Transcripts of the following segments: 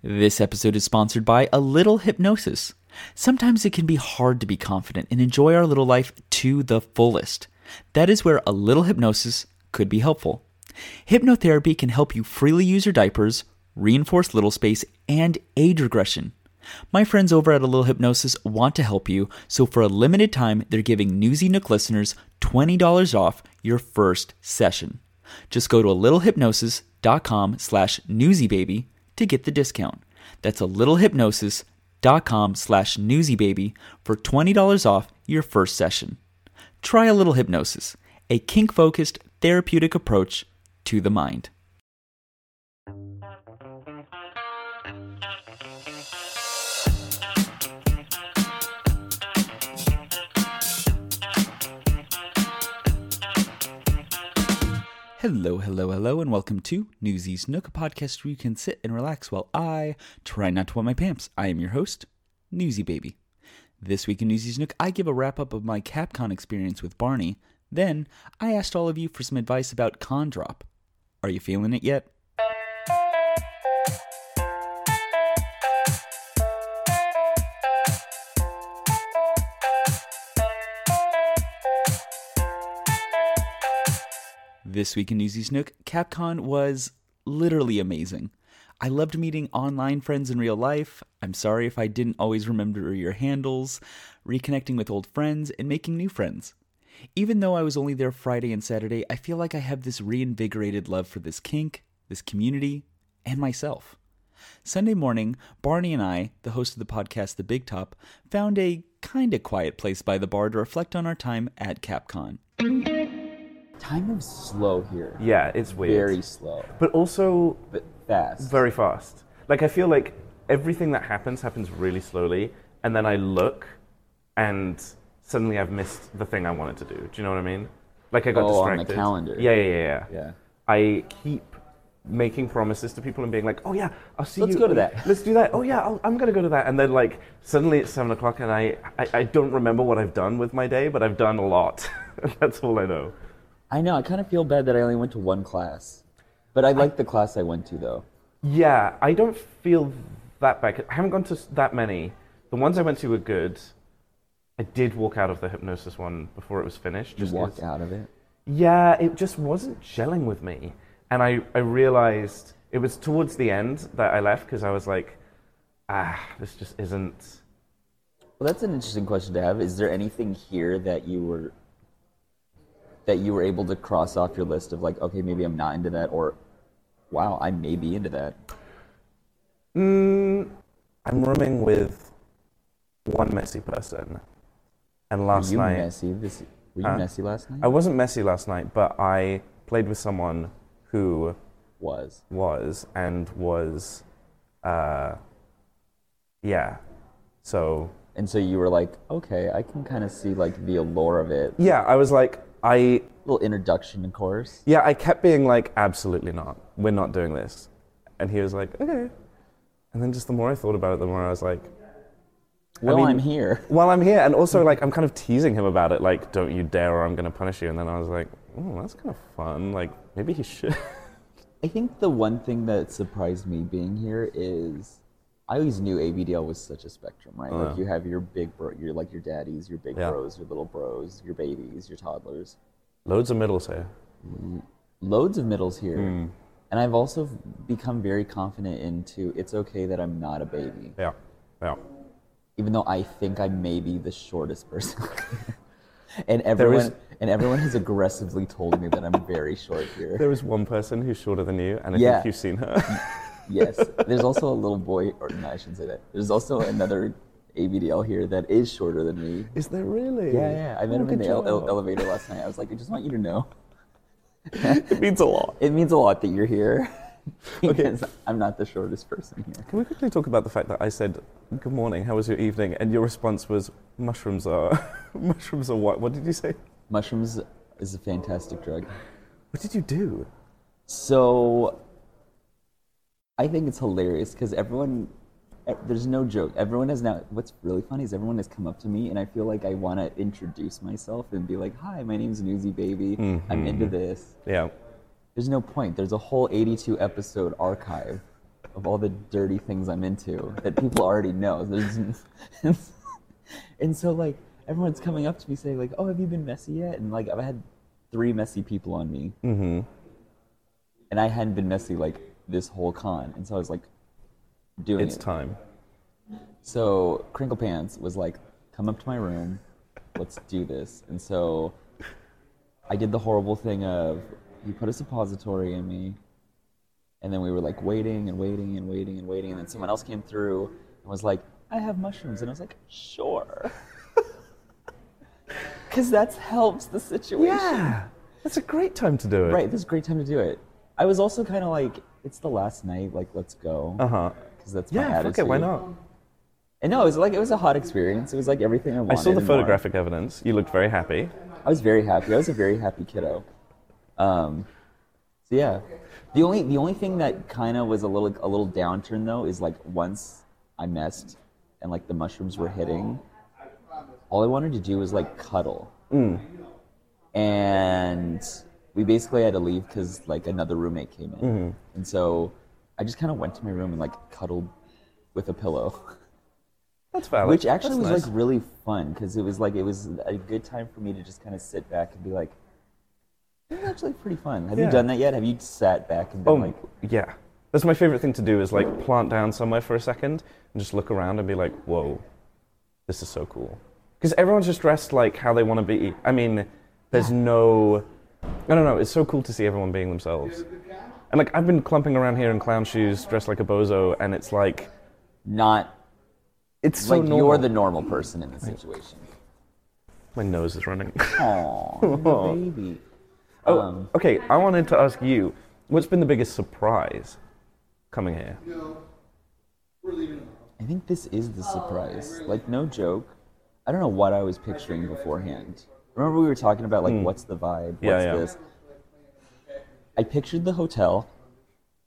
This episode is sponsored by A Little Hypnosis. Sometimes it can be hard to be confident and enjoy our little life to the fullest. That is where A Little Hypnosis could be helpful. Hypnotherapy can help you freely use your diapers, reinforce little space, and age regression. My friends over at A Little Hypnosis want to help you, so for a limited time, they're giving Newsie Nook listeners $20 off your first session. Just go to a littlehypnosis.com slash newsiebaby to get the discount. That's a littlehypnosis.com slash newsiebaby for $20 off your first session. Try a little hypnosis, a kink focused therapeutic approach to the mind. Hello, hello, hello, and welcome to Newsie's Nook, a podcast where you can sit and relax while I try not to wet my pants. I am your host, Newsie Baby. This week in Newsie's Nook, I give a wrap up of my CapCon experience with Barney. Then, I asked all of you for some advice about Con Drop. Are you feeling it yet? This week in Newsie's Nook, CapCon was literally amazing. I loved meeting online friends in real life. I'm sorry if I didn't always remember your handles, reconnecting with old friends, and making new friends. Even though I was only there Friday and Saturday, I feel like I have this reinvigorated love for this kink, this community, and myself. Sunday morning, Barney and I, the host of the podcast The Big Top, found a kinda quiet place by the bar to reflect on our time at CapCon. Time moves slow here. Yeah, it's weird. Very slow, But also but fast. very fast. Like I feel like everything that happens happens really slowly, and then I look, and suddenly I've missed the thing I wanted to do. Do you know what I mean? Like I got Oh, on the distracted. calendar. Yeah, yeah, yeah, yeah. Yeah. I keep making promises to people and being like, "Oh yeah, I'll see Let's you." go to that. Let's do that. Oh yeah, I'll, I'm gonna go to that. And then like suddenly it's seven o'clock, and I, I I don't remember what I've done with my day, but I've done a lot. That's all I know. I know. I kind of feel bad that I only went to one class, but I like the class I went to though. Yeah, I don't feel that bad. I haven't gone to that many. The ones I went to were good. I did walk out of the hypnosis one before it was finished. You just walked 'cause- out of it. Yeah, it just wasn't gelling with me. And I, I realized it was towards the end that I left because I was like, ah, this just isn't. Well, that's an interesting question to have. Is there anything here that you were that you were able to cross off your list of like, okay, maybe I'm not into that, or wow, I may be into that. Mm, I'm rooming with one messy person. And Were last you night. messy? This, were you Huh? messy last night? I wasn't messy last night, but I played with someone who was. was and was uh yeah so And so you were like, okay, I can kind of see like the allure of it. yeah i was like i little introduction of course. yeah i kept being like absolutely not. We're not doing this. And he was like okay. And then just the more i thought about it the more i was like Well, mean- I'm here. well i'm here. And also like i'm kind of teasing him about it like don't you dare or i'm going to punish you. And then i was like oh that's kind of fun. Like maybe he should. I think the one thing that surprised me being here is I always knew ABDL was such a spectrum, right? Uh. Like you have your big bro, your like your daddies, your big Yeah. bros, your little bros, your babies, your toddlers. loads of middles here Loads of middles here. Hmm. And I've also become very confident into it's okay that I'm not a baby. yeah yeah Even though I think I may be the shortest person. and everyone is- and everyone has aggressively told me that I'm very short here. there is one person who's shorter than you and i Yeah. think you've seen her Yes. There's also a little boy, or no, I shouldn't say that. There's also another ABDL here that is shorter than me. Is there really? Yeah, yeah. I met Oh, him in the ele- ele- elevator last night. I was like, I just want you to know. It means a lot. It means a lot that you're here. because I'm not the shortest person here. Can we quickly talk about the fact that I said, "Good morning, how was your evening?" and your response was, "Mushrooms are, mushrooms are what? What did you say? Mushrooms is a fantastic drug. What did you do?" So I think it's hilarious because everyone, e- there's no joke. Everyone has now, what's really funny is everyone has come up to me and I feel like I want to introduce myself and be like, hi, my name's Newsie Baby. I'm into this. Yeah. There's no point. There's a whole 82 episode archive of all the dirty things I'm into that people already know. There's, and so like everyone's coming up to me saying like, "Oh, have you been messy yet?" And like I've had three messy people on me, Mm-hmm. and I hadn't been messy like this whole con, and so I was like doing It's it. time. So Crinkle Pants was like, "Come up to my room, let's do this." And so I did the horrible thing of he put a suppository in me, and then we were like waiting and waiting and waiting and waiting, and then someone else came through and was like, "I have mushrooms," and I was like, "Sure," because that helps the situation. Yeah, that's a great time to do it. Right, this is a great time to do it. I was also kind of like, it's the last night, like let's go, Uh huh. because that's my Yeah. attitude. Fuck it. Why not? And no, it was like it was a hot experience. It was like everything I wanted. I saw the and more. photographic evidence. You looked very happy. I was very happy. I was a very happy kiddo. Um, so yeah, the only the only thing that kind of was a little a little downturn though is like once I messed and like the mushrooms were hitting, all I wanted to do was like cuddle, and we basically had to leave because like another roommate came in, mm-hmm. and so I just kind of went to my room and like cuddled with a pillow. That's valid. Which actually That's was nice. like really fun because it was like it was a good time for me to just kind of sit back and be like, "This is actually pretty fun." Have Yeah. you done that yet? Have you sat back and been Oh, like, yeah. That's my favorite thing to do is like plant down somewhere for a second and just look around and be like, whoa, this is so cool. Because everyone's just dressed like how they want to be. I mean, there's no. I don't know. It's so cool to see everyone being themselves. And like, I've been clumping around here in clown shoes, dressed like a bozo, and it's like, not it's so like normal. you're the normal person in the situation? My nose is running. Aw, baby. oh, Um, okay. I wanted to ask you, what's been the biggest surprise coming here? I think this is the surprise. Like, no joke. I don't know what I was picturing beforehand. Remember we were talking about like hmm. what's the vibe? What's. Yeah, yeah. this? I pictured the hotel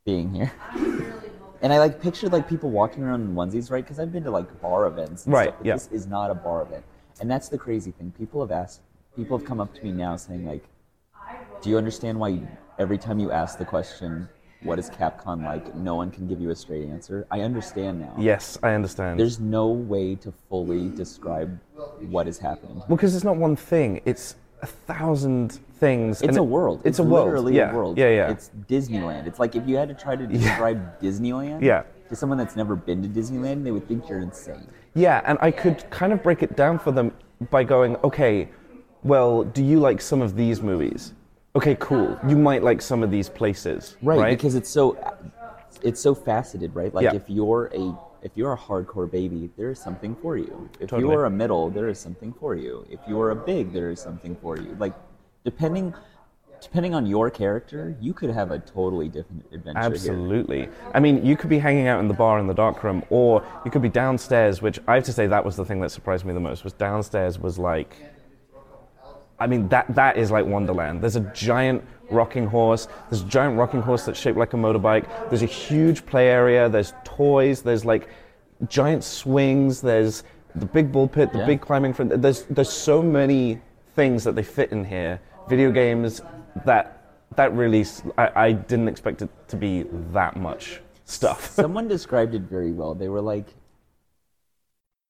being here. And I like pictured like people walking around in onesies, right? Because I've been to like bar events, and Right, Stuff, but yeah. This is not a bar event, and that's the crazy thing. People have asked, people have come up to me now saying like, "Do you understand why every time you ask the question, what is CapCon like, no one can give you a straight answer?" I understand now. Yes, I understand. There's no way to fully describe what is happening. Well, because it's not one thing; it's a thousand things. It's a world. It's, a world. literally yeah. a world. Yeah, yeah. It's Disneyland. It's like if you had to try to describe Disneyland Yeah. to someone that's never been to Disneyland, they would think you're insane. yeah, and I could kind of break it down for them by going, okay, well, do you like some of these movies? Okay, cool. You might like some of these places, Right, right? because it's so it's so faceted, right? Like Yeah. if you're a if you're a hardcore baby, there is something for you. If Totally. you are a middle, there is something for you. If you are a big, there is something for you. Like depending depending on your character, you could have a totally different adventure here. Absolutely. I mean, you could be hanging out in the bar in the dark room, or you could be downstairs. Which I have to say, that was the thing that surprised me the most. Was downstairs was like, I mean, that that is like Wonderland. There's a giant rocking horse. There's a giant rocking horse that's shaped like a motorbike. There's a huge play area. There's toys. There's like giant swings. There's the big bull pit. The Yeah. big climbing front. There's there's so many things that they fit in here. Video games that that really I didn't expect it to be that much stuff. Someone described it very well. They were like,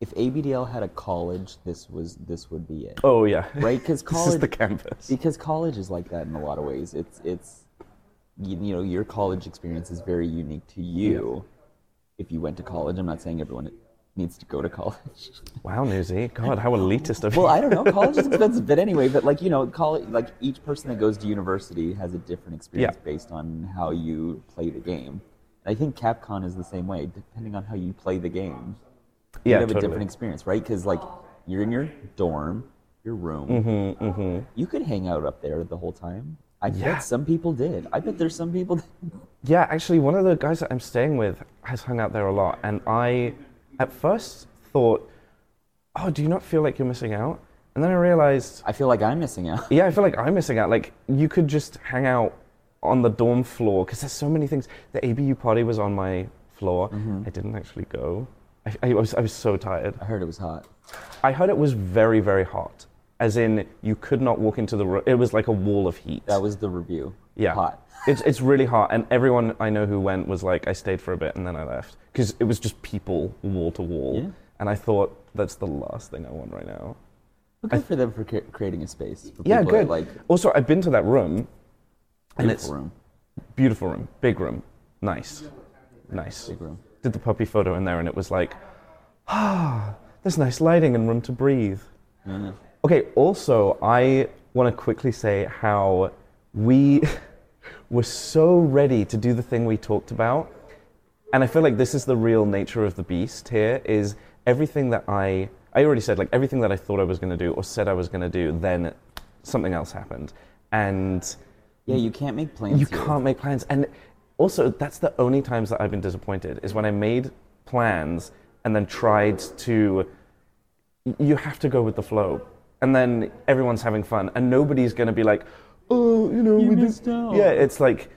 if ABDL had a college, this was this would be it, oh yeah, right? Because this is college, the campus. because college is like that in a lot of ways. It's it's you, you know your college experience is very unique to you. If you went to college, I'm not saying everyone needs to go to college. Wow, Newsie, God, how elitist of you. well, I don't know. College is expensive, but anyway, but like you know, college, like each person that goes to university has a different experience Yeah. based on how you play the game. And I think CapCon is the same way. Depending on how you play the game, you yeah, have a different experience, right? Because like you're in your dorm, your room, Mm-hmm, mm-hmm. you could hang out up there the whole time. I Yeah. bet some people did. I bet there's some people. That, Yeah, actually, one of the guys that I'm staying with has hung out there a lot, and I, at first, thought, "Oh, do you not feel like you're missing out?" And then I realized, I feel like I'm missing out. yeah, I feel like I'm missing out. Like you could just hang out on the dorm floor because there's so many things. The ABU party was on my floor. Mm-hmm. I didn't actually go. I, I was I was so tired. I heard it was hot. I heard it was very very hot, as in you could not walk into the room. It was like a wall of heat. That was the review. Yeah. hot. It's it's really hot, and everyone I know who went was like, I stayed for a bit and then I left because it was just people wall to wall, and I thought that's the last thing I want right now. But good for them for cre- creating a space. For Yeah, good. Like Also, I've been to that room, and beautiful it's room, beautiful room, big room, nice, nice. big room. Did the puppy photo in there, and it was like, ah, there's nice lighting and room to breathe. Yeah. Okay, also, I want to quickly say how we were so ready to do the thing we talked about. And I feel like this is the real nature of the beast here is everything that I I already said like everything that I thought I was going to do or said I was going to do then something else happened. And Yeah, you can't make plans. you here. can't make plans. And also, that's the only times that I've been disappointed is when I made plans and then tried to. You have to go with the flow, and then everyone's having fun, and nobody's going to be like, "Oh, you know, You we did-" missed out. Yeah, it's like,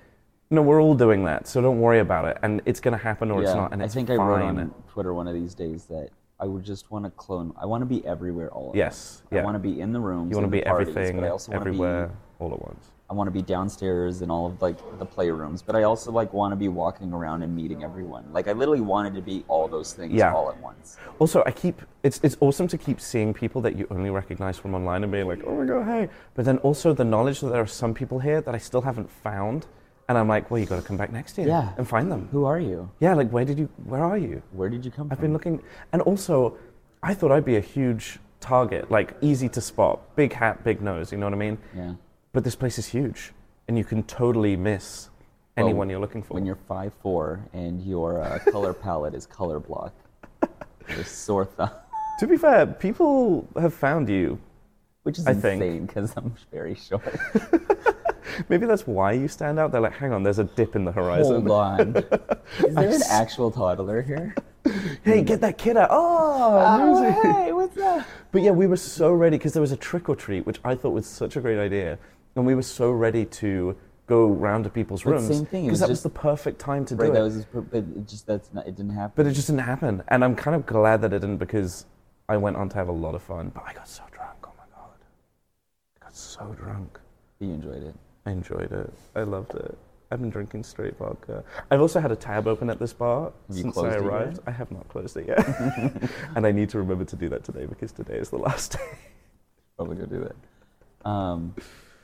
no, we're all doing that, so don't worry about it, and it's going to happen or it's not, and I it's think fine. I wrote on Twitter one of these days that I would just want to clone. I want to be everywhere all at once. Yes, once. I want to be in the rooms. You want to be parties, everything, but I also wanna everywhere, Be, all at once. I want to be downstairs in all of like the playrooms, but I also like want to be walking around and meeting everyone. Like I literally wanted to be all those things Yeah. all at once. Also, I keep it's it's awesome to keep seeing people that you only recognize from online and being like, oh my god, hey. But then also the knowledge that there are some people here that I still haven't found, and I'm like, well, you got to come back next year Yeah. and find them. Who are you? Yeah, like where did you? Where are you? Where did you come from? I've from? been looking, and also, I thought I'd be a huge target, like easy to spot, big hat, big nose. You know what I mean? Yeah. But this place is huge, and you can totally miss Well, anyone you're looking for. When you're five four and your uh, color palette is color block, you're sore thumb, to be fair, people have found you. which is I insane because I'm very short. Maybe that's why you stand out. They're like, hang on, there's a dip in the horizon. Hold on. Is there an actual toddler here? Hey, get that kid out. Oh, Lucy. hey, what's up? But yeah, we were so ready because there was a trick or treat, which I thought was such a great idea. And we were so ready to go round to people's But rooms. same thing, Because that was the perfect time to Right, do that it. was per- but it just that's not it didn't happen. But it just didn't happen. And I'm kind of glad that it didn't because I went on to have a lot of fun. But I got so drunk. Oh my God. I got so drunk. you enjoyed it. I enjoyed it. I loved it. I've been drinking straight vodka. I've also had a tab open at this bar Have since closed I arrived. I have not closed it yet. and I need to remember to do that today because today is the last day. Probably go do that. Um,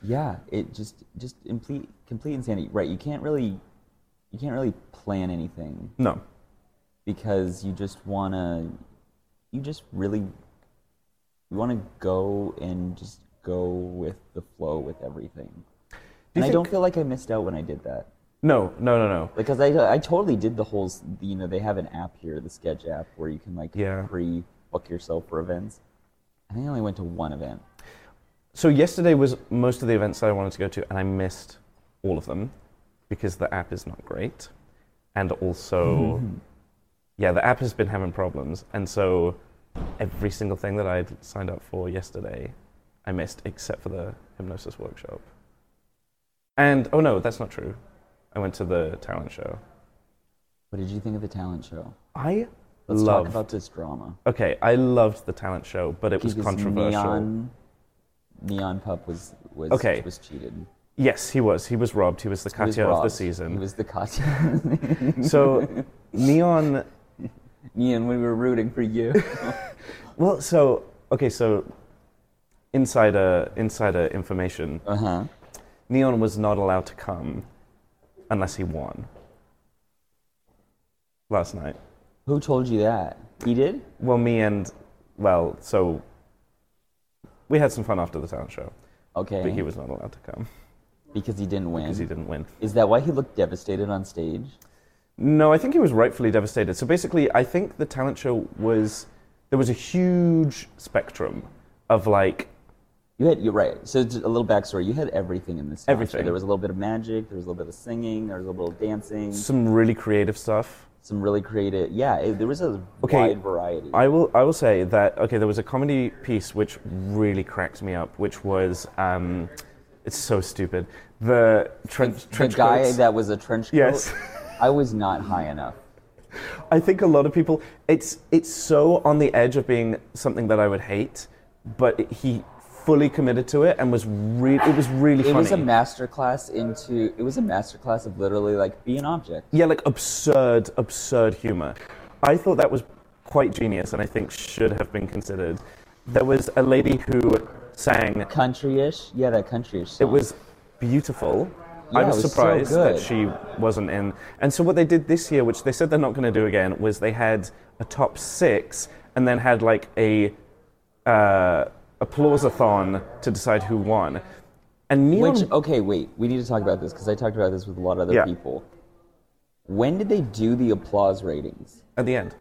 yeah, it just just complete complete insanity. Right, you can't really you can't really plan anything No. because you just wanna you just really you want to go and just go with the flow with everything. and I don't feel like I missed out when I did that. No, no, no, no. Because I, I totally did the whole, you know, they have an app here, the Sketch app, where you can like Yeah. pre-book yourself for events. I think I only went to one event. So yesterday was most of the events that I wanted to go to, and I missed all of them because the app is not great, and also, mm-hmm. yeah, the app has been having problems, and so every single thing that I'd signed up for yesterday, I missed except for the hypnosis workshop. And oh no, that's not true. I went to the talent show. What did you think of the talent show? I Let's loved. talk about this drama. okay, I loved the talent show, but it was Because controversial. Neon, Neon Pup was was Okay. was cheated. Yes, he was. He was robbed. He was the He was Katya of the robbed. season. He was the Katya. So, Neon. Neon, we were rooting for you. Well, so okay, so insider insider information. uh huh. Neon was not allowed to come unless he won. Last night. Who told you that? He did. Well, me and well, so we had some fun after the talent show, Okay. but he was not allowed to come because he didn't win. because he didn't win. Is that why he looked devastated on stage? No, I think he was rightfully devastated. So basically, I think the talent show was there was a huge spectrum of like You had you're right. So a little backstory. You had everything in this. talent show. There was a little bit of magic. There was a little bit of singing. There was a little bit of dancing. some really creative stuff. Some really creative. Yeah, it, there was a Okay, wide variety. I will I will say that okay, there was a comedy piece which really cracked me up, which was um, it's so stupid. The trench the trench guy coats. that was a trench coat. Yes. I was not high enough. I think a lot of people it's it's so on the edge of being something that I would hate, but he fully committed to it and was really it was really funny. It was a masterclass into. It was a masterclass of literally like be an object. yeah, like absurd, absurd humor. I thought that was quite genius, and I think should have been considered. There was a lady who sang. Country-ish, yeah, that country-ish. It was beautiful. Yeah, I was, was so surprised that she wasn't in. And so what they did this year, which they said they're not going to do again, was they had a top six and then had like a uh, applause-a-thon to decide who won. And Neon, Which okay, wait, we need to talk about this because I talked about this with a lot of other Yeah. people. When did they do the applause ratings? at the end,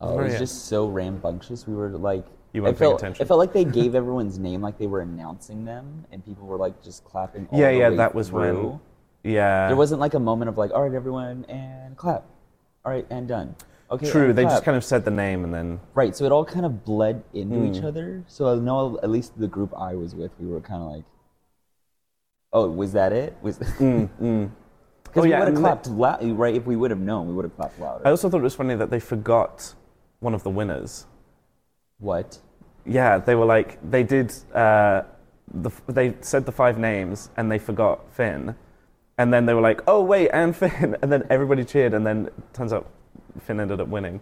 Oh, it was just so rambunctious. We were like, You weren't paying felt, attention. It felt like they gave everyone's name like they were announcing them, and people were like just clapping. All yeah, yeah, that was when. through. Yeah, There wasn't like a moment of like, all right, everyone, and clap. All right, and done. Okay. true. They just kind of said the name and then. right. So it all kind of bled into each Hmm. other. So I know at least the group I was with, we were kind of like, oh, was that it? Was because Mm, mm. Oh, we yeah, would have and clapped loud, right? If we would have known, we would have clapped louder. I also thought it was funny that they forgot one of the winners. what? Yeah, they were like they did. Uh, the, they said the five names and they forgot Finn, and then they were like, "Oh wait, and Finn," and then everybody cheered, and then turns out Finn ended up winning.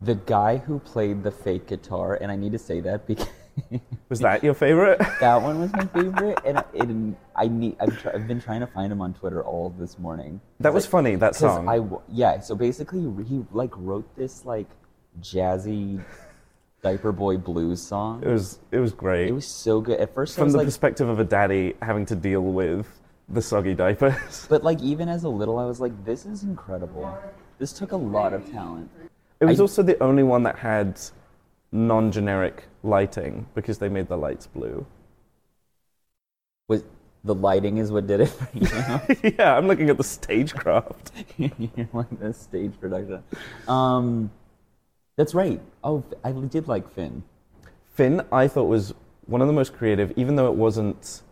The guy who played the fake guitar, and I need to say that because Was that your favorite? that one was my favorite, and it, I need. I've, tr- I've been trying to find him on Twitter all this morning. that was funny. That song. I yeah, so basically he like wrote this like jazzy diaper boy blues song. it was it was great. It was so good. At first, From the like, perspective of a daddy having to deal with the soggy diapers. but like even as a little, I was like, this is incredible. This took a lot of talent. It was I- also the only one that had non-generic lighting because they made the lights blue. Was the lighting is what did it for you? yeah, I'm looking at the stagecraft. You're like this stage production. Um, that's right. Oh, I did like Finn. Finn, I thought was one of the most creative, even though it wasn't.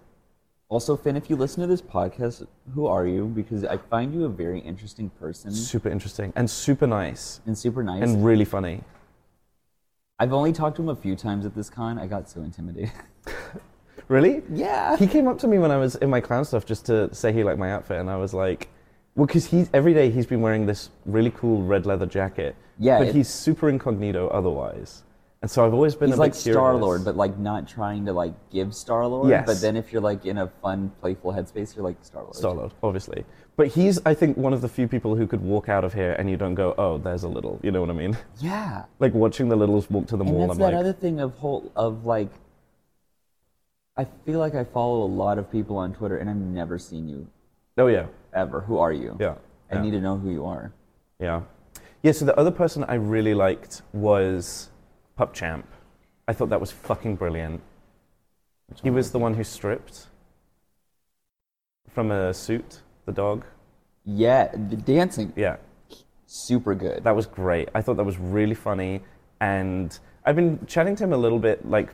Also, Finn, if you listen to this podcast, who are you? Because I find you a very interesting person super interesting and super nice and super nice. and really funny. I've only talked to him a few times at this con. I got so intimidated. Really? yeah. He came up to me when I was in my clown stuff just to say he liked my outfit, and I was like, well, because he's every day he's been wearing this really cool red leather jacket. Yeah, But it- he's super incognito otherwise, and so I've always been He's a like bit Star. Lord, but like not trying to like give Star Lord. Yes. But then if you're like in a fun, playful headspace, you're like Star Lord. Star Lord, obviously. But he's, I think, one of the few people who could walk out of here and you don't go, oh, there's a little. You know what I mean? Yeah. like watching the littles walk to the And mall. that's I'm that like, other thing of whole of like. I feel like I follow a lot of people on Twitter, and I've never seen you oh yeah, ever. Who are you? yeah, I yeah. need to know who you are. Yeah. Yeah, so the other person I really liked was Pup Champ. I thought that was fucking brilliant. He was the one who stripped from a suit, the dog. Yeah, the dancing, Yeah, super good. that was great. I thought that was really funny. And I've been chatting to him a little bit like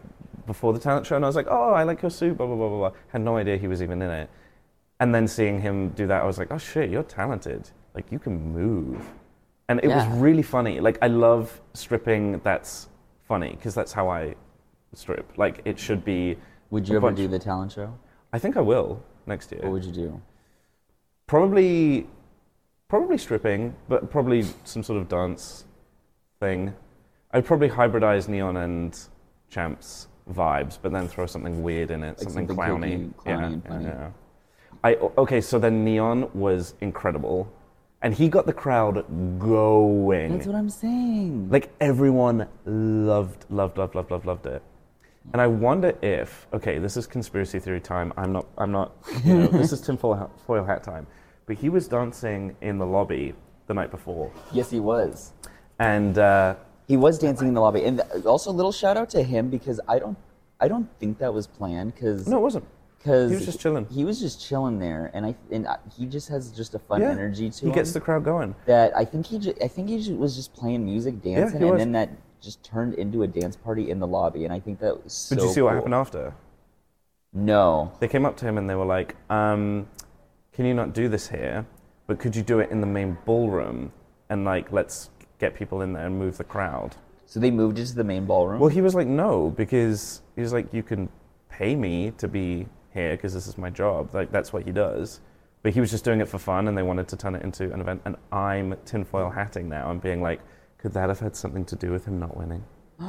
before the talent show, and I was like, oh, I like your suit, blah, blah, blah, blah, blah. Had no idea he was even in it. And then seeing him do that, I was like, oh shit, you're talented. Like, you can move. And it was really funny. Like, I love stripping that's funny, because that's how I strip. Like, it should be. Would you ever bunch- do the talent show? I think I will next year. What would you do? Probably, probably stripping, but probably some sort of dance thing. I'd probably hybridize Neon and Champs vibes, but then throw something weird in it, Like something, something clowny. clowny yeah, yeah. I okay, so then Neon was incredible, and he got the crowd going. That's what I'm saying. Like everyone loved, loved, loved, loved, loved, loved it. And I wonder if, okay, this is conspiracy theory time. I'm not, I'm not, you know, this is tinfoil hat, foil hat time. But he was dancing in the lobby the night before, yes, he was. and uh, He was dancing in the lobby, and th- also a little shout out to him because I don't, I don't think that was planned because no, it wasn't. Because he was just chilling. He was just chilling there, and I and I, he just has just a fun Yeah, energy to He him. gets the crowd going. that I think he ju- I think he was just playing music, dancing, he and then that just turned into a dance party in the lobby, and I think that was so Did you see what happened after? No. They came up to him and they were like, um, "Can you not do this here? But could you do it in the main ballroom? And like, let's get people in there and move the crowd." So they moved it to the main ballroom. Well, he was like, no, because he was like, you can pay me to be here because this is my job. Like that's what he does. But he was just doing it for fun, and they wanted to turn it into an event. And I'm tinfoil hatting now and being like, could that have had something to do with him not winning?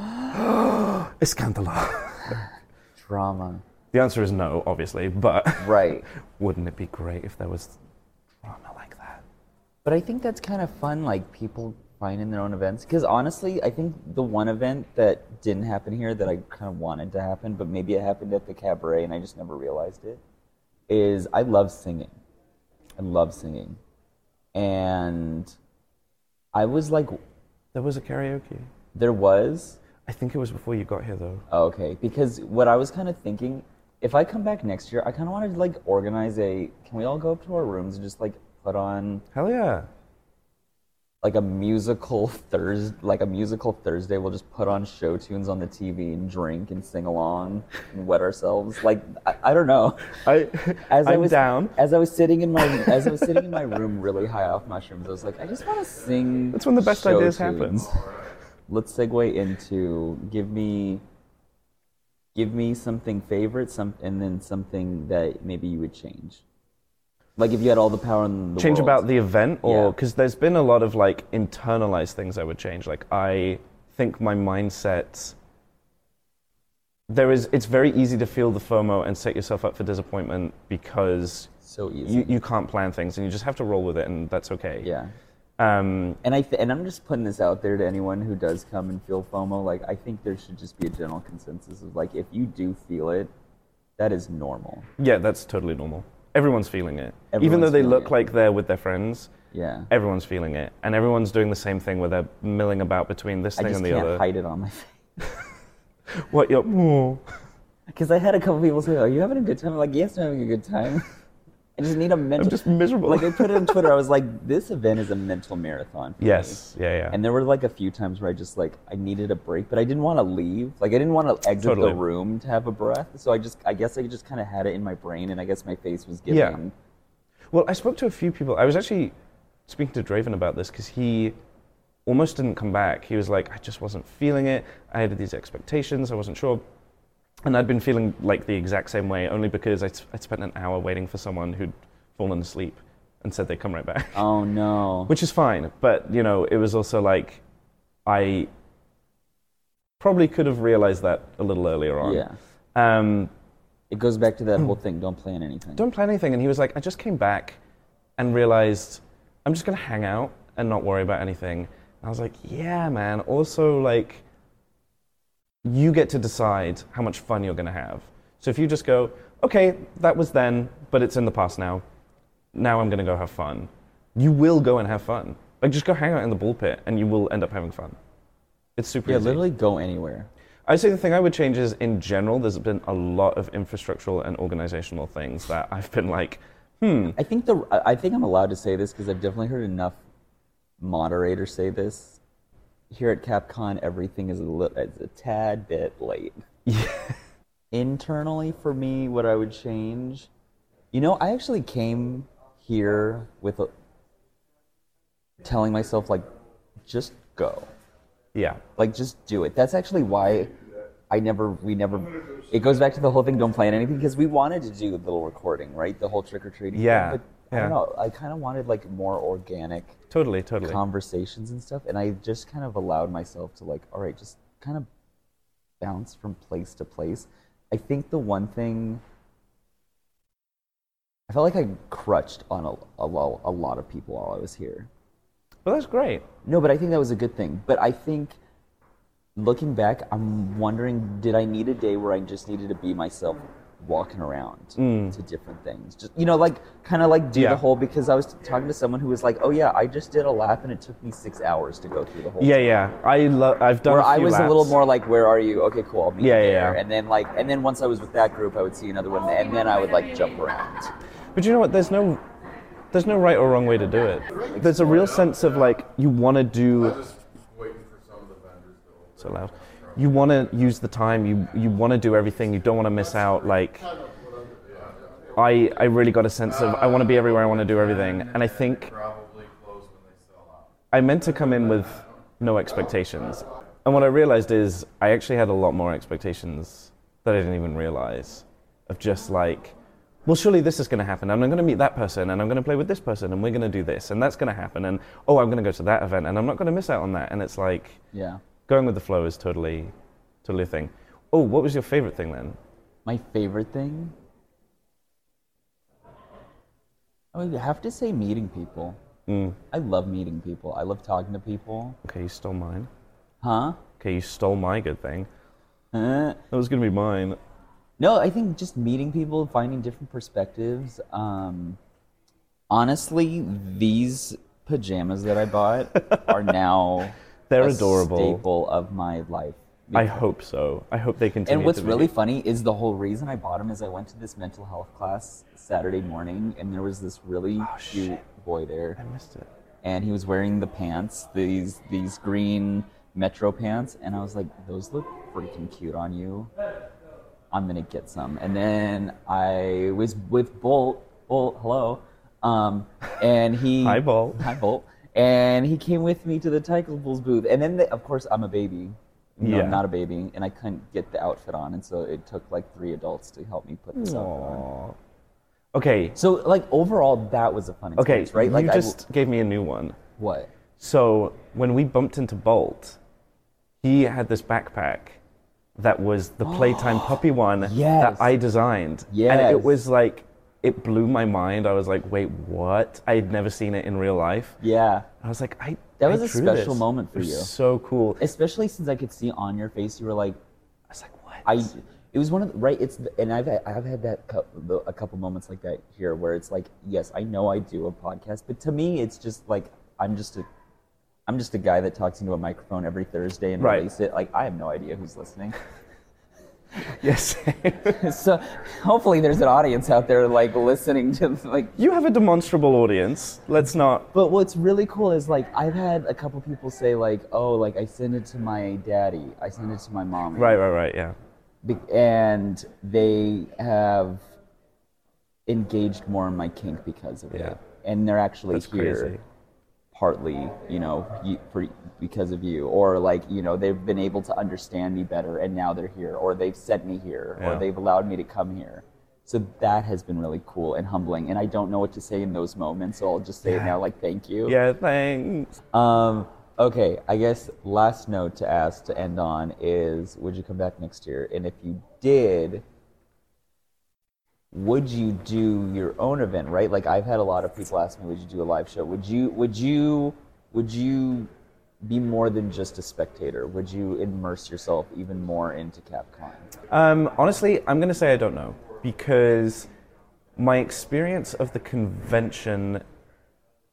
Escandalo. Drama. The answer is no, obviously, but Right. wouldn't it be great if there was drama like that? But I think that's kind of fun, like people finding their own events. Because honestly, I think the one event that didn't happen here that I kind of wanted to happen, but maybe it happened at the cabaret and I just never realized it, is I love singing. I love singing. And I was like, There was a karaoke. there was, I think it was before you got here, though. Oh, okay. Because what I was kind of thinking, if I come back next year, I kind of wanted to like organize a. Can we all go up to our rooms and just like put on Hell yeah. Like a musical Thursday, like a musical Thursday? We'll just put on show tunes on the TV and drink and sing along and wet ourselves. Like I, I don't know. I, As I I'm was down. as I was sitting in my as I was sitting in my room, really high off mushrooms, I was like, I just want to sing. That's when the best ideas happen. Let's segue into give me give me something favorite, some and then something that maybe you would change. Like if you had all the power in the change world. about the event or because there's been a lot of like internalized things i would change like i think my mindset there is it's very easy to feel the fomo and set yourself up for disappointment because so easy. you, you can't plan things and you just have to roll with it and that's okay yeah. um, And I th- and I'm just putting this out there to anyone who does come and feel FOMO. Like I think there should just be a general consensus of like if you do feel it, that is normal. yeah that's totally normal everyone's feeling it even though they look it. like they're with their friends Yeah. everyone's feeling it and everyone's doing the same thing where they're milling about between this I thing just and the can't other hide it on my face. what you're Because I had a couple people say, "Are you having a good time?" I'm like, "Yes, I'm having a good time." I just need a mental. i'm just miserable like I put it on Twitter. I was like, "This event is a mental marathon." For me. yes yeah yeah And there were like a few times where I just like I needed a break, but I didn't want to leave. Like I didn't want to exit Totally. the room to have a breath. So I just I guess I just kind of had it in my brain, and I guess my face was giving. Yeah. Well, I spoke to a few people. I was actually speaking to Draven about this because he almost didn't come back. He was like, I just wasn't feeling it. I had these expectations. I wasn't sure. And I'd been feeling like the exact same way, only because I'd, I'd spent an hour waiting for someone who'd fallen asleep and said they'd come right back, Oh no. which is fine. But, you know, it was also like, I probably could have realized that a little earlier on. yeah. Um, It goes back to that whole thing. Don't plan anything. don't plan anything. And he was like, I just came back and realized I'm just going to hang out and not worry about anything. And I was like, yeah, man. Also, like, you get to decide how much fun you're going to have. So if you just go, okay, that was then, but it's in the past now. Now I'm going to go have fun. You will go and have fun. Like, just go hang out in the bull pit and you will end up having fun. It's super Yeah, easy. literally go anywhere. I'd say the thing I would change is in general, there's been a lot of infrastructural and organizational things that I've been like, hmm, I think the I I think I'm allowed to say this because I've definitely heard enough moderators say this. Here at CapCon, everything is a, li- is a tad bit late. Internally, for me, what I would change, you know, I actually came here with a, telling myself like, just go, yeah, like just do it. That's actually why I never, we never. It goes back to the whole thing. Don't plan anything because we wanted to do the little recording, right? The whole trick or treating. Yeah, Thing, but I don't yeah. know. I kind of wanted like more organic totally, totally. conversations and stuff, and I just kind of allowed myself to like, all right, just kind of bounce from place to place. I think the one thing I felt like I crutched on a, a, a lot of people while I was here. Well, that's great. No, but I think that was a good thing. But I think looking back, I'm wondering did I need a day where I just needed to be myself walking around to different things? Just you know, like kind of like do Mm. Yeah. the whole because I was talking to someone who was like, "Oh yeah, I just did a lap and it took me 6 hours to go through the whole Yeah, yeah. I love. I've done. where a I few was a little more like, "Where are you? Okay, cool. I'll meet Yeah, you there." yeah. And then like, and then once I was with that group, I would see another one, and then I would like jump around. But you know what? There's no, there's no right or wrong way to do it. There's a real sense of like you want to do. Just waiting for some of the vendors to So loud. You want to use the time. You you want to do everything. You don't want to miss out. Like. I, I really got a sense of I want to be everywhere, I want to do everything. And I think. I meant to come in with no expectations. And And what I realized is I actually had a lot more expectations that I didn't even realize of just like, well, surely this is going to happen, and I'm going to meet that person, and I'm going to play with this person, and we're going to do this, and that's going to happen, and oh, I'm going to go to that event, and I'm not going to miss out on that. And it's like Yeah. Going with the flow is totally, totally a thing. Oh, what was your favorite thing then? My favorite thing? I would have to say meeting people. Mm, I love meeting people. I love talking to people. okay, you stole mine. Huh? Okay, you stole my good thing. Uh, That was going to be mine. no, I think just meeting people, finding different perspectives. Um, honestly, these pajamas that I bought are now They're a adorable. staple of my life. I hope so. I hope they continue. And what's be. really funny is the whole reason I bought them is I went to this mental health class Saturday morning, and there was this really Oh, cute boy there, I missed it. and he was wearing the pants, these these green Metro pants, and I was like, those look freaking cute on you. I'm gonna get some. And then I was with Bolt. Bolt, hello. Um, and he Hi, Bolt. Hi, Bolt. And he came with me to the Tykables booth. And then, the, of course, I'm a baby. Yeah. I'm not a baby, and I couldn't get the outfit on, and so it took like three adults to help me put this outfit on. Okay. So, like overall, that was a fun Okay. experience, right? Like, you I- just gave me a new one. what? So when we bumped into Bolt, he had this backpack that was the PlayTyme Puppy one Yes. that I designed. And it was like, it blew my mind. I was like, wait, what? I had never seen it in real life. Yeah, I was like, I. That was a drew special this. moment for It was you. So cool. Especially since I could see on your face you were like, I was like, what? I. It was one of the, right. It's the, and I've I've had that cou- the- a couple moments like that here where it's like, yes, I know I do a podcast, but to me, it's just like I'm just a. I'm just a guy that talks into a microphone every Thursday and Right. release it. Like I have no idea who's listening. yes. so hopefully there's an audience out there like listening to like you have a demonstrable audience. Let's not. but what's really cool is like i've had a couple people say like oh like i send it to my daddy i send it to my mom Right, right, right. Yeah. Be- and they have engaged more in my kink because of Yeah. it and they're actually That's here crazy. Partly you know you, for, because of you. Or like you know they've been able to understand me better and now they're here. Or they've sent me here. Or they've allowed me to come here. So that has been really cool and humbling. And i don't know what to say in those moments. So i'll just say it now like thank you. Yeah. Thanks. um, okay, I guess last note to ask to end on is would you come back next year? And if you did, would you do your own event, right? Like I've had a lot of people ask me, would you do a live show? Would you would you would you be more than just a spectator? Would you immerse yourself even more into CapCon? Um, honestly, I'm going to say I don't know because my experience of the convention.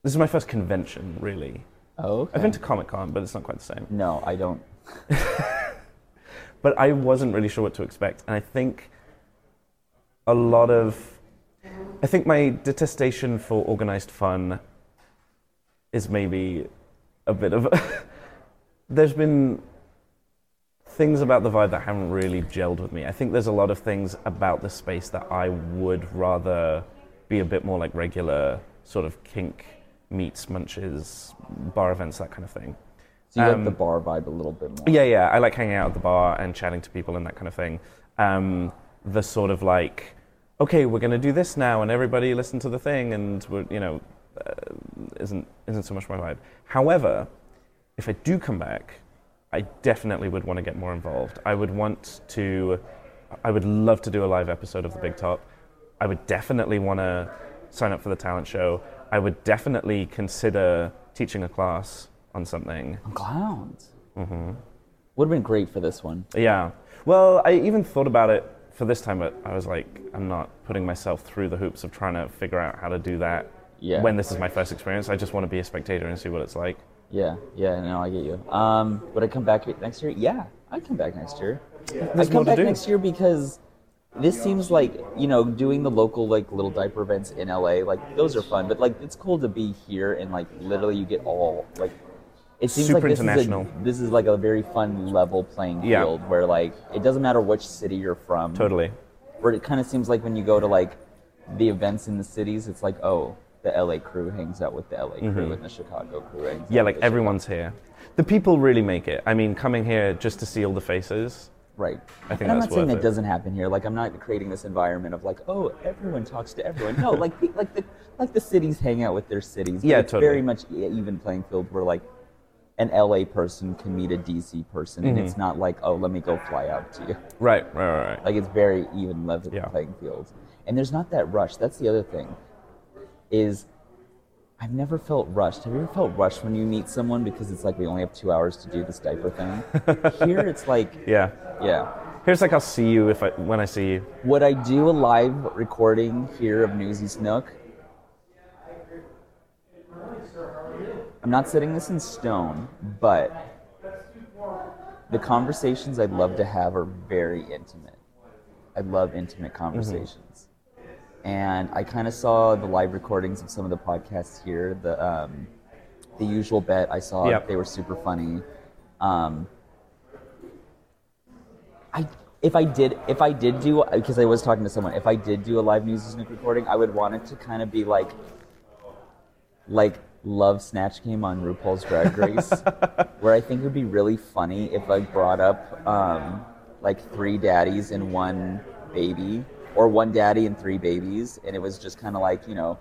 This is my first convention, really. Oh, okay. I've been to Comic Con, but it's not quite the same. no, I don't. But I wasn't really sure what to expect, and I think a lot of. I think my detestation for organized fun is maybe a bit of. A there's been things about the vibe that haven't really gelled with me. I think there's a lot of things about the space that I would rather be a bit more like regular sort of kink meets munches bar events that kind of thing. So you Um, like the bar vibe a little bit more. Yeah, yeah. I like hanging out at the bar and chatting to people and that kind of thing. Um, the sort of like, okay, we're going to do this now, and everybody listen to the thing, and we're, you know, uh, isn't isn't so much my vibe. However, if I do come back, I definitely would want to get more involved. I would want to. I would love to do a live episode of the Big Top. I would definitely want to sign up for the talent show. I would definitely consider teaching a class on something. On clowns. Mm-hmm. Would have been great for this one. Yeah. Well, I even thought about it for this time, but I was like, I'm not putting myself through the hoops of trying to figure out how to do that Yeah. when this is my first experience. I just want to be a spectator and see what it's like. Yeah, yeah, no, I get you. Um, would I come back next year? Yeah, I'd come back next year. There's I'd come back do. next year because this seems like you know doing the local like little diaper events in LA. Like those are fun, but like it's cool to be here and like literally you get all like. It seems Super like this international. Is a, this is like a very fun level playing Yeah. field where like it doesn't matter which city you're from. Totally. Where it kind of seems like when you go to like the events in the cities, it's like oh the LA crew hangs out with the LA crew and the Chicago crew hangs Mm-hmm. Yeah, like everyone's here. The people really make it. I mean, coming here just to see all the faces. Right. I think and I'm not saying that it. doesn't happen here. Like I'm not creating this environment of like, oh, everyone talks to everyone. No, like like the like the cities hang out with their cities. Yeah, it's totally. very much even playing field where like an LA person can meet a DC person, and Mm-hmm. it's not like, oh, let me go fly out to you. Right, right, right. Like it's very even level Yeah. playing field, and there's not that rush. That's the other thing. Is I've never felt rushed. Have you ever felt rushed when you meet someone because it's like we only have two hours to do this diaper thing? Here it's like, yeah. yeah. Here's like I'll see you if I when I see you. Would I do a live recording here of Newsie's Nook? I'm not setting this in stone, but the conversations I'd love to have are very intimate. I love intimate conversations. And I kind of saw the live recordings of some of the podcasts here. The um, the usual bet I saw Yep. they were super funny. Um, I if I did if I did do because I was talking to someone if I did do a live news recording I would want it to kind of be like like Love Snatch Game on RuPaul's Drag Race where I think it would be really funny if I brought up um, like three daddies and one baby or one daddy and three babies and it was just kind of like you know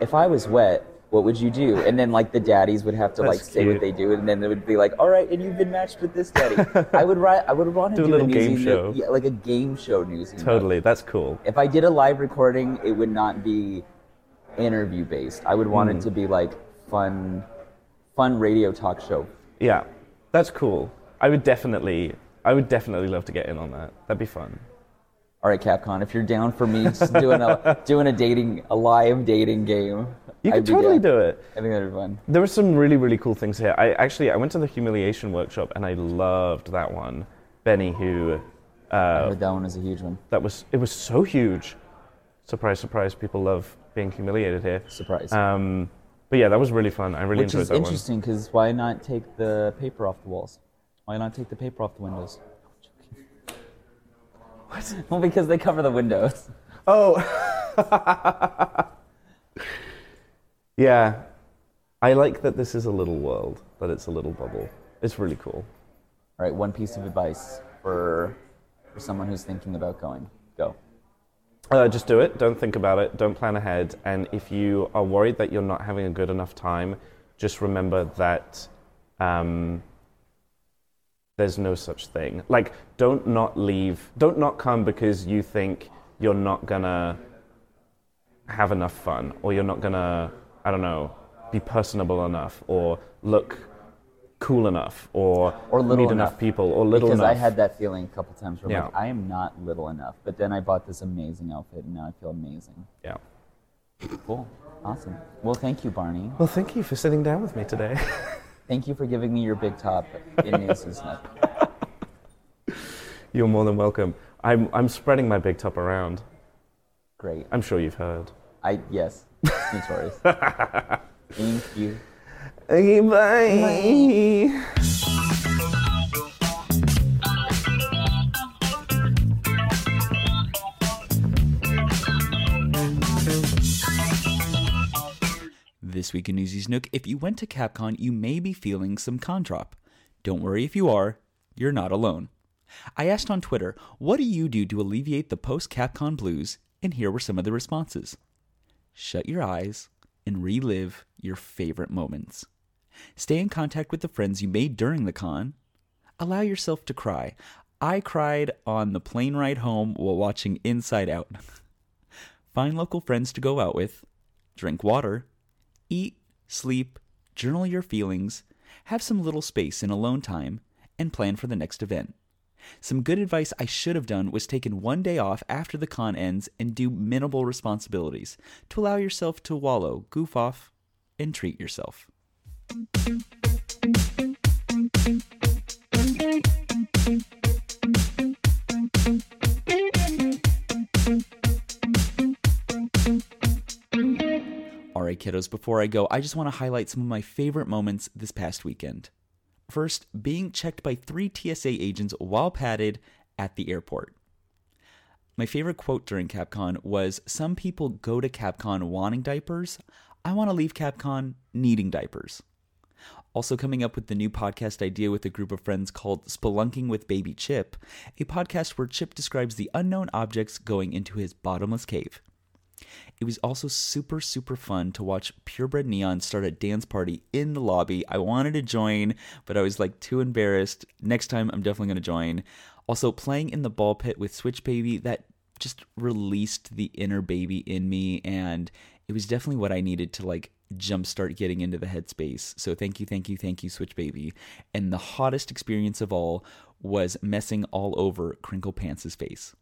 if I was wet, what would you do? And then like the daddies would have to like That's say what they do, and then they would be like, "All right, and you've been matched with this daddy." I would write. I would want to Do a do, little a game newsy show. yeah, like a game show news. note. Totally, that's cool. If I did a live recording, it would not be interview based. I would want Hmm. it to be like fun, fun radio talk show. Yeah, that's cool. I would definitely, I would definitely love to get in on that. That'd be fun. All right, CapCon, if you're down for me just doing a doing a dating a live dating game, You could totally do it. I think that'd be fun. There were some really, really cool things here. I actually, I went to the humiliation workshop and I loved that one. Benny, who, I uh, heard that one is a huge one. that was, it was so huge. Surprise, surprise! People love being humiliated here. Surprise. Um, but yeah, that was really fun. I really Which enjoyed is that interesting because why not take the paper off the walls? Why not take the paper off the windows? What? Well, because they cover the windows. Oh. yeah, I like that this is a little world, that it's a little bubble. It's really cool. All right, one piece of advice for for someone who's thinking about going. Go. Uh, just do it. Don't think about it. Don't plan ahead. And if you are worried that you're not having a good enough time, just remember that um, there's no such thing. Like, don't not leave. Don't not come because you think you're not gonna have enough fun, or you're not gonna, I don't know, be personable enough, or look cool enough, or, Or little meet enough enough. people, or little because enough. I had that feeling a couple times where I'm like, Yeah. I am not little enough. But then I bought this amazing outfit and now I feel amazing. yeah. Cool. Awesome. Well, thank you, Barney. Well, thank you for sitting down with me today. Thank you for giving me your big top in Newsie's Nook. You're more than welcome. I'm, I'm spreading my big top around. Great. I'm sure you've heard. I yes. Notorious. Thank you. Okay, bye. This week in Newsie's Nook, if you went to CapCon, you may be feeling some con drop. Don't worry if you are, you're not alone. I asked on Twitter, what do you do to alleviate the post CapCon blues? And here were some of the responses. Shut your eyes and relive your favorite moments. Stay in contact with the friends you made during the con. Allow yourself to cry. I cried on the plane ride home while watching Inside Out. Find local friends to go out with. Drink water. Eat, sleep, journal your feelings, have some little space and alone time, and plan for the next event. Some good advice I should have done was taken one day off after the con ends and do minimal responsibilities to allow yourself to wallow, goof off, and treat yourself. All right, kiddos, before I go, I just want to highlight some of my favorite moments this past weekend. First, being checked by three TSA agents while padded at the airport. My favorite quote during CapCon was Some people go to CapCon wanting diapers. I want to leave CapCon needing diapers. Also, coming up with the new podcast idea with a group of friends called Spelunking with Baby Chip, a podcast where Chip describes the unknown objects going into his bottomless cave. It was also super, super fun to watch Purebred Neon start a dance party in the lobby. I wanted to join, but I was like too embarrassed. Next time, I'm definitely going to join. Also, playing in the ball pit with Switch Baby, that just released the inner baby in me, and it was definitely what I needed to like jumpstart getting into the headspace. So thank you, thank you, thank you, Switch Baby. And the hottest experience of all was messing all over Crinkle Pants' face.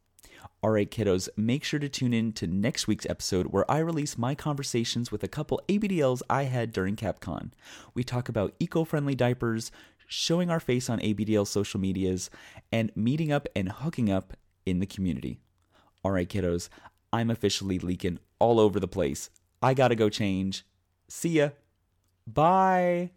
All right, kiddos, make sure to tune in to next week's episode where I release my conversations with a couple ABDLs I had during CapCon. We talk about eco friendly diapers, showing our face on ABDL social medias, and meeting up and hooking up in the community. All right, kiddos, I'm officially leaking all over the place. I gotta go change. See ya. Bye.